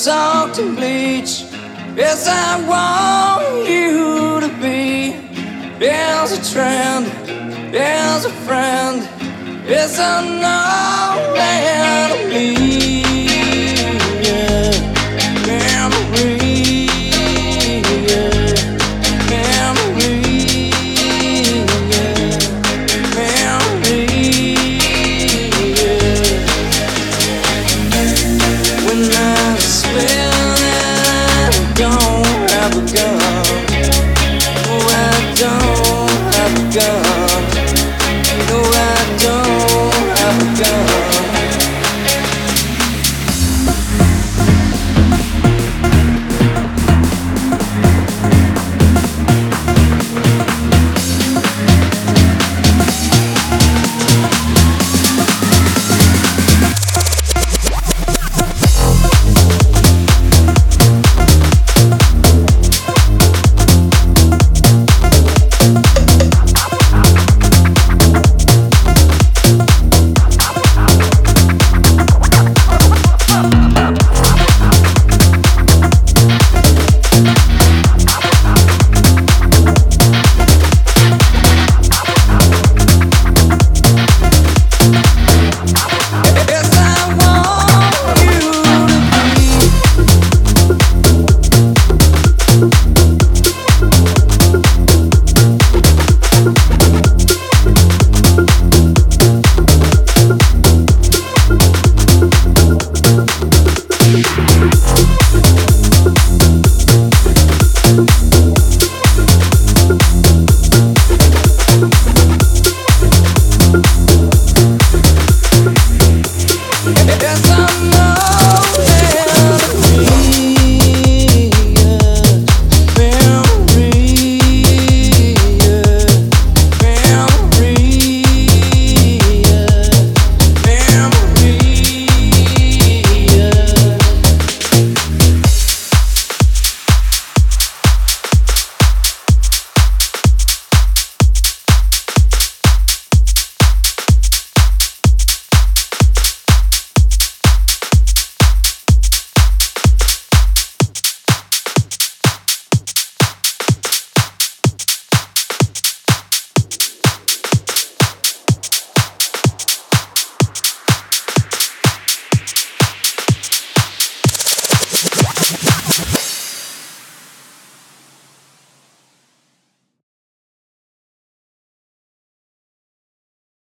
soaked in bleach. Yes, I want you to be. There's a trend, there's a friend. It's a no man.